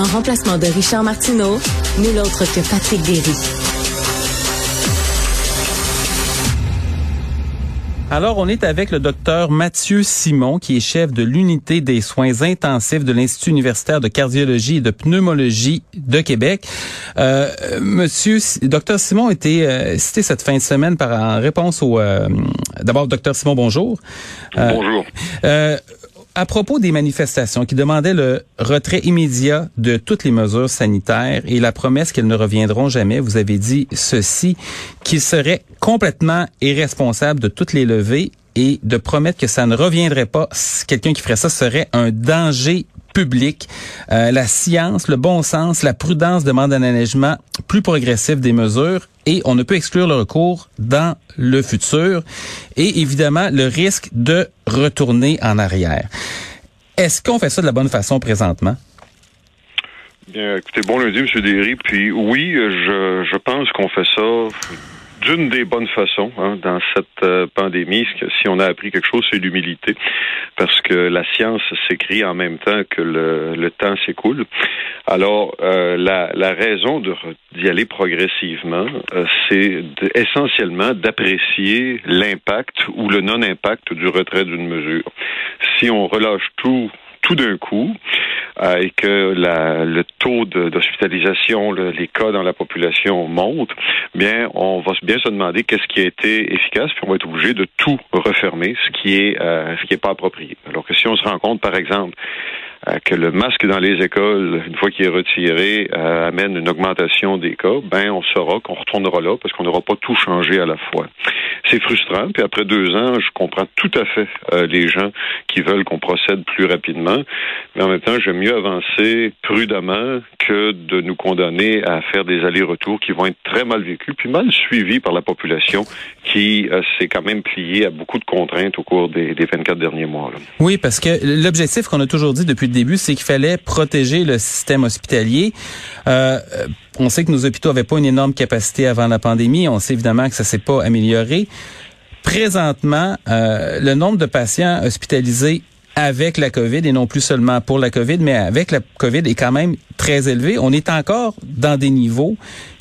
En remplacement de Richard Martineau, nul autre que Patrick Derry. Alors, on est avec le docteur Mathieu Simon, qui est chef de l'unité des soins intensifs de l'Institut universitaire de cardiologie et de pneumologie de Québec. Euh, monsieur, docteur Simon a été euh, cité cette fin de semaine par en réponse au. Euh, D'abord, docteur Simon, bonjour. Euh, bonjour. À propos des manifestations qui demandaient le retrait immédiat de toutes les mesures sanitaires et la promesse qu'elles ne reviendront jamais, vous avez dit ceci, qu'il serait complètement irresponsable de toutes les lever et de promettre que ça ne reviendrait pas. Quelqu'un qui ferait ça serait un danger public. Euh, la science, le bon sens, la prudence demandent un allègement plus progressif des mesures et on ne peut exclure le recours dans le futur et évidemment le risque de retourner en arrière. Est-ce qu'on fait ça de la bonne façon présentement? Bien, écoutez, bon lundi, M. Derry. Puis oui, je, je pense qu'on fait ça d'une des bonnes façons hein, dans cette euh, pandémie. Si on a appris quelque chose, c'est l'humilité, parce que la science s'écrit en même temps que le, le temps s'écoule. Alors, euh, la, la, raison d'y aller progressivement, euh, c'est essentiellement d'apprécier l'impact ou le non-impact du retrait d'une mesure. Si on relâche tout tout d'un coup euh, et que la, le taux d'hospitalisation, les cas dans la population montent, bien, on va bien se demander qu'est-ce qui a été efficace, puis on va être obligé de tout refermer, ce qui est euh, ce qui pas approprié. Alors que si on se rend compte, par exemple, que le masque dans les écoles, une fois qu'il est retiré, euh, amène une augmentation des cas, ben on saura qu'on retournera là parce qu'on n'aura pas tout changé à la fois. C'est frustrant. Puis après deux ans, je comprends tout à fait euh, les gens qui veulent qu'on procède plus rapidement. Mais en même temps, j'aime mieux avancer prudemment que de nous condamner à faire des allers-retours qui vont être très mal vécus, puis mal suivis par la population qui s'est quand même pliée à beaucoup de contraintes au cours des, des 24 derniers mois. Oui, parce que l'objectif qu'on a toujours dit depuis début, c'est qu'il fallait protéger le système hospitalier. Euh, on sait que nos hôpitaux n'avaient pas une énorme capacité avant la pandémie. On sait évidemment que ça s'est pas amélioré. Présentement, euh, le nombre de patients hospitalisés avec la COVID et non plus seulement pour la COVID, mais avec la COVID est quand même très élevé. On est encore dans des niveaux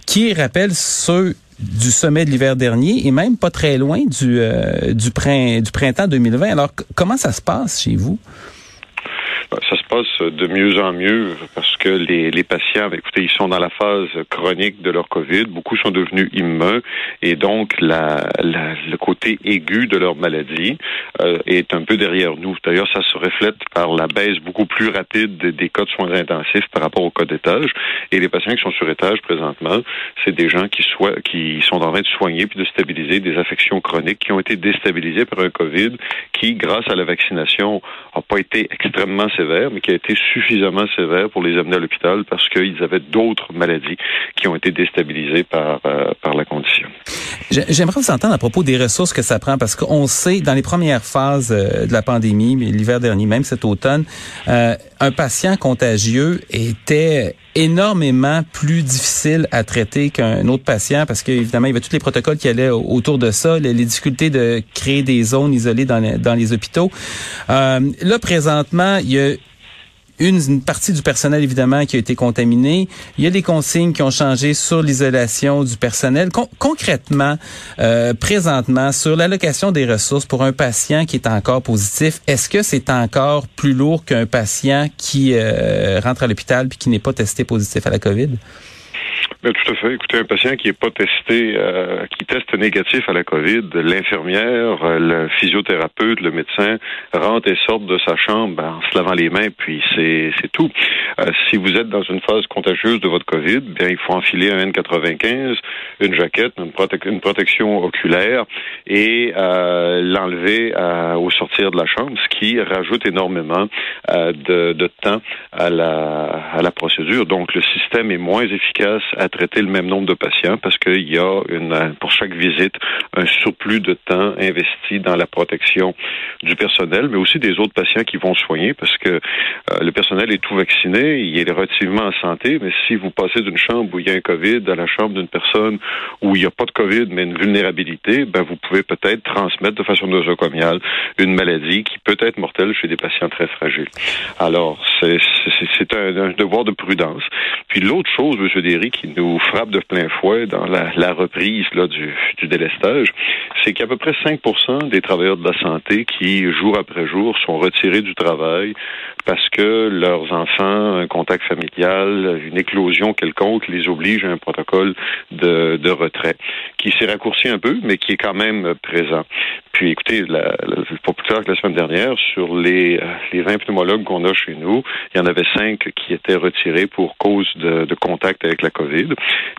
qui rappellent ceux du sommet de l'hiver dernier et même pas très loin du, euh, du printemps 2020. Alors, comment ça se passe chez vous? Ça se de mieux en mieux parce que les, patients, écoutez, ils sont dans la phase chronique de leur COVID. Beaucoup sont devenus immuns et donc le côté aigu de leur maladie euh, est un peu derrière nous. D'ailleurs, ça se reflète par la baisse beaucoup plus rapide des cas de soins intensifs par rapport aux cas d'étage. Et les patients qui sont sur étage présentement, c'est des gens qui, sont en train de soigner puis de stabiliser des affections chroniques qui ont été déstabilisées par un COVID qui, grâce à la vaccination, n'a pas été extrêmement sévère, qui a été suffisamment sévère pour les amener à l'hôpital parce qu'ils avaient d'autres maladies qui ont été déstabilisées par, euh, par la condition. J'aimerais vous entendre à propos des ressources que ça prend parce qu'on sait, dans les premières phases euh, de la pandémie, l'hiver dernier, même cet automne, euh, un patient contagieux était énormément plus difficile à traiter qu'un autre patient parce qu'évidemment, il y avait tous les protocoles qui allaient autour de ça, les, difficultés de créer des zones isolées dans les, dans les hôpitaux. Là, présentement, il y a une, une, partie du personnel, évidemment, qui a été contaminée. Il y a des consignes qui ont changé sur l'isolation du personnel. Con concrètement, euh, présentement, sur l'allocation des ressources pour un patient qui est encore positif, est-ce que c'est encore plus lourd qu'un patient qui euh, rentre à l'hôpital puis qui n'est pas testé positif à la COVID? Tout à fait. Écoutez, un patient qui n'est pas testé, euh, qui teste négatif à la COVID, l'infirmière, euh, le physiothérapeute, le médecin rentre et sort de sa chambre en se lavant les mains, puis c'est tout. Euh, si vous êtes dans une phase contagieuse de votre COVID, bien il faut enfiler un N95, une jaquette, une, une protection oculaire et l'enlever au sortir de la chambre, ce qui rajoute énormément de, de, temps à la, à la procédure. Donc le système est moins efficace à traiter le même nombre de patients parce qu'il y a une, pour chaque visite un surplus de temps investi dans la protection du personnel, mais aussi des autres patients qui vont soigner parce que euh, le personnel est tout vacciné, il est relativement en santé, mais si vous passez d'une chambre où il y a un COVID à la chambre d'une personne où il n'y a pas de COVID mais une vulnérabilité, ben vous pouvez peut-être transmettre de façon nosocomiale une maladie qui peut être mortelle chez des patients très fragiles. Alors, c'est un, devoir de prudence. Puis l'autre chose, M. Derry, qui nous frappe de plein fouet dans la, reprise là, du, délestage, c'est qu'il y a à peu près 5% des travailleurs de la santé qui, jour après jour, sont retirés du travail parce que leurs enfants, un contact familial, une éclosion quelconque les oblige à un protocole de retrait qui s'est raccourci un peu, mais qui est quand même présent. Puis écoutez, la, la, pas plus tard que la semaine dernière, sur les, les 20 pneumologues qu'on a chez nous, il y en avait 5 qui étaient retirés pour cause de, de contact avec la COVID.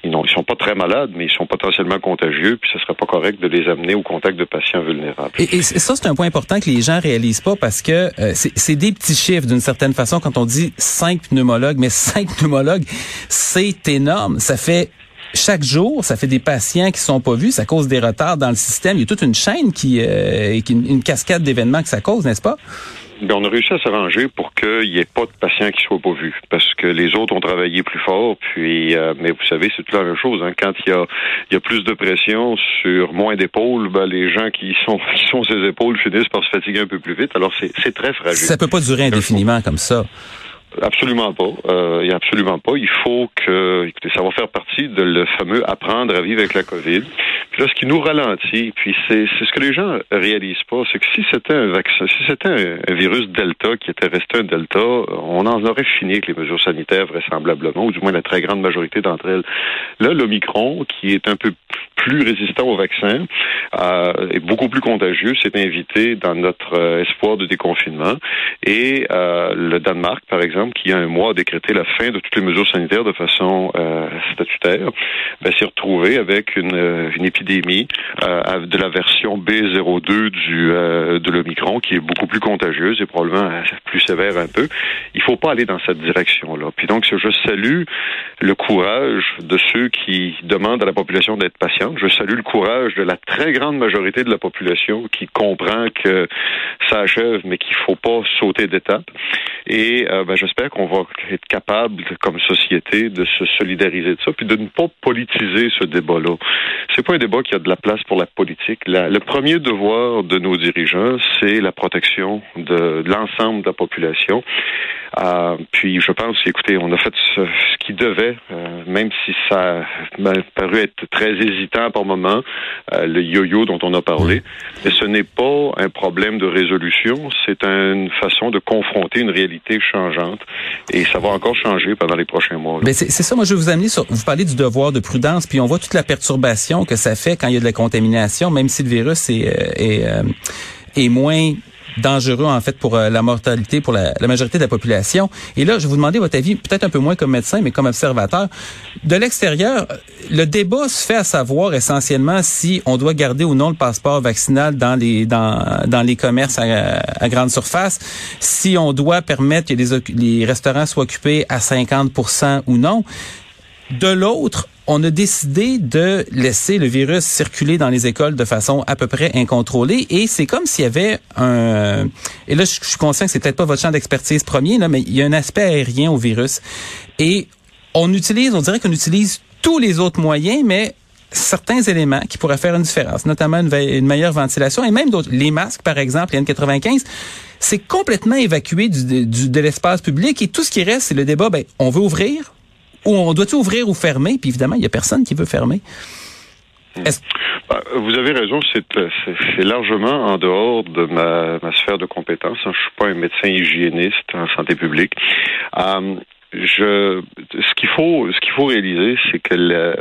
Ils ne sont pas très malades, mais ils sont potentiellement contagieux, puis ce serait pas correct de les amener au contact de patients vulnérables. Et, et ça, c'est un point important que les gens réalisent pas parce que euh, c'est des petits chiffres d'une certaine façon quand on dit 5 pneumologues, mais 5 pneumologues, c'est énorme. Ça fait chaque jour, ça fait des patients qui sont pas vus, ça cause des retards dans le système. Il y a toute une chaîne qui, euh, qui une cascade d'événements que ça cause, n'est-ce pas? Ben, on a réussi à s'arranger pour qu'il n'y ait pas de patients qui soient pas vus, parce que les autres ont travaillé plus fort. Puis, euh, mais vous savez, c'est toute la même chose. Hein. Quand il y a, y a plus de pression sur moins d'épaules, ben, les gens qui sont qui sont ces épaules finissent par se fatiguer un peu plus vite. Alors c'est très fragile. Ça peut pas durer indéfiniment comme ça. Absolument pas. Euh, il a absolument pas. Il faut que, écoutez, ça va faire partie de le fameux apprendre à vivre avec la COVID. Puis là, ce qui nous ralentit, puis c'est ce que les gens réalisent pas, c'est que si c'était un vaccin, si c'était un, virus Delta qui était resté un Delta, on en aurait fini avec les mesures sanitaires vraisemblablement, ou du moins la très grande majorité d'entre elles. Là, l'Omicron, qui est un peu plus résistant au vaccin, euh, beaucoup plus contagieux, s'est invité dans notre euh, espoir de déconfinement. Et euh, le Danemark, par exemple, qui il y a un mois a décrété la fin de toutes les mesures sanitaires de façon euh, statutaire, ben, s'est retrouvé avec une, une épidémie de la version B02 du de l'Omicron, qui est beaucoup plus contagieuse et probablement plus sévère un peu. Il faut pas aller dans cette direction-là. Puis donc, je salue le courage de ceux qui demandent à la population d'être patiente. Je salue le courage de la très grande majorité de la population qui comprend que ça achève, mais qu'il faut pas sauter d'étape. Et euh, ben, j'espère qu'on va être capable, comme société, de se solidariser de ça, puis de ne pas politiser ce débat-là. C'est pas un débat qui a de la place pour la politique. le premier devoir de nos dirigeants, c'est la protection de, l'ensemble de la population. Euh, puis je pense, écoutez, on a fait ce, qui devait, euh, même si ça m'a paru être très hésitant par moment, euh, le yo-yo dont on a parlé. Mais ce n'est pas un problème de résolution, c'est une façon de confronter une réalité changeante. Et ça va encore changer pendant les prochains mois. Mais c'est ça, moi je vais vous amener sur, vous parlez du devoir de prudence, puis on voit toute la perturbation que ça fait quand il y a de la contamination, même si le virus est, est, est moins dangereux en fait pour euh, la mortalité pour la, majorité de la population. Et là, je vais vous demander votre avis, peut-être un peu moins comme médecin, mais comme observateur. De l'extérieur, le débat se fait à savoir essentiellement si on doit garder ou non le passeport vaccinal dans les dans, dans les commerces à, grande surface, si on doit permettre que les, les restaurants soient occupés à 50 ou non. De l'autre, on a décidé de laisser le virus circuler dans les écoles de façon à peu près incontrôlée et c'est comme s'il y avait un et là je suis conscient que c'est peut-être pas votre champ d'expertise premier là mais il y a un aspect aérien au virus et on utilise on dirait qu'on utilise tous les autres moyens mais certains éléments qui pourraient faire une différence, notamment une, meilleure ventilation et même d'autres. Les masques, par exemple, les N95, c'est complètement évacué du, de l'espace public et tout ce qui reste, c'est le débat, ben, on veut ouvrir, ou on doit ouvrir ou fermer? Puis évidemment, il n'y a personne qui veut fermer. Bah, vous avez raison, c'est largement en dehors de ma, sphère de compétences. Je suis pas un médecin hygiéniste en santé publique. Euh, je, ce qu'il faut, ce qu'il faut réaliser, c'est que le,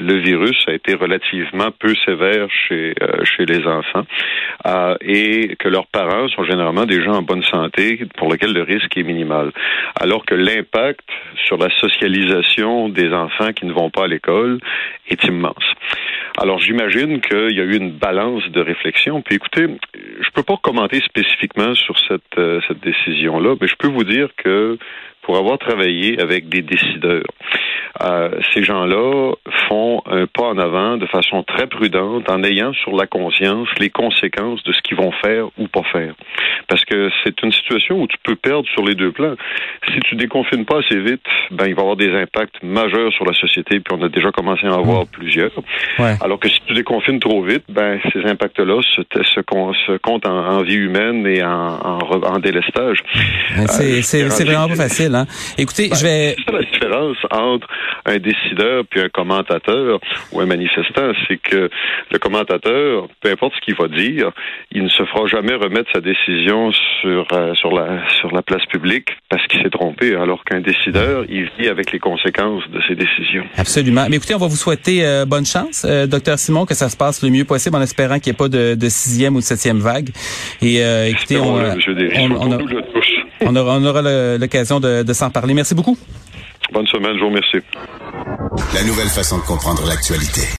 le, virus a été relativement peu sévère chez euh, chez les enfants euh, et que leurs parents sont généralement des gens en bonne santé pour lesquels le risque est minimal. Alors que l'impact sur la socialisation des enfants qui ne vont pas à l'école est immense. Alors j'imagine qu'il y a eu une balance de réflexion. Puis écoutez, je peux pas commenter spécifiquement sur cette, euh, cette décision-là, mais je peux vous dire que pour avoir travaillé avec des décideurs, euh, ces gens-là font un pas en avant de façon très prudente en ayant sur la conscience les conséquences de ce qu'ils vont faire ou pas faire. Parce que c'est une situation où tu peux perdre sur les deux plans. Si tu déconfines pas assez vite, ben il va y avoir des impacts majeurs sur la société, puis on a déjà commencé à en avoir mmh. plusieurs. Alors que si tu déconfines trop vite, ben ces impacts-là se, se, comptent en, vie humaine et en, en, délestage. C'est euh, vraiment pas facile. Hein? Écoutez, ben, je vais... C'est la différence entre un décideur puis un commentateur ou un manifestant, c'est que le commentateur, peu importe ce qu'il va dire, il ne se fera jamais remettre sa décision sur euh, sur la sur la place publique parce qu'il s'est trompé, alors qu'un décideur, il vit avec les conséquences de ses décisions. Absolument. Mais écoutez, on va vous souhaiter euh, bonne chance, euh, docteur Simon, que ça se passe le mieux possible en espérant qu'il n'y ait pas de, de, sixième ou de septième vague. Et écoutez, on, on aura l'occasion de, de s'en parler. Merci beaucoup. Bonne semaine, je vous remercie. La nouvelle façon de comprendre l'actualité.